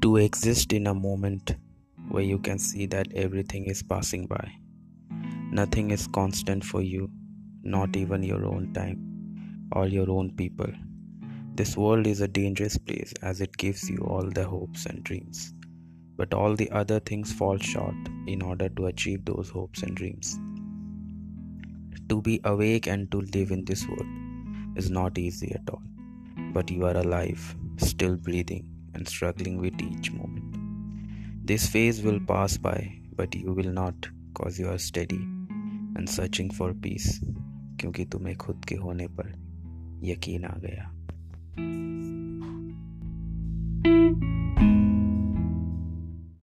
to exist in a moment where you can see that everything is passing by. Nothing is constant for you, not even your own time or your own people. This world is a dangerous place as it gives you all the hopes and dreams, but all the other things fall short in order to achieve those hopes and dreams. To be awake and to live in this world is not easy at all, but you are alive, still breathing, and struggling with each moment. This phase will pass by, but you will not, cause you are steady and searching for peace, क्योंकि तुम्हें खुद के होने पर यकीन आ गया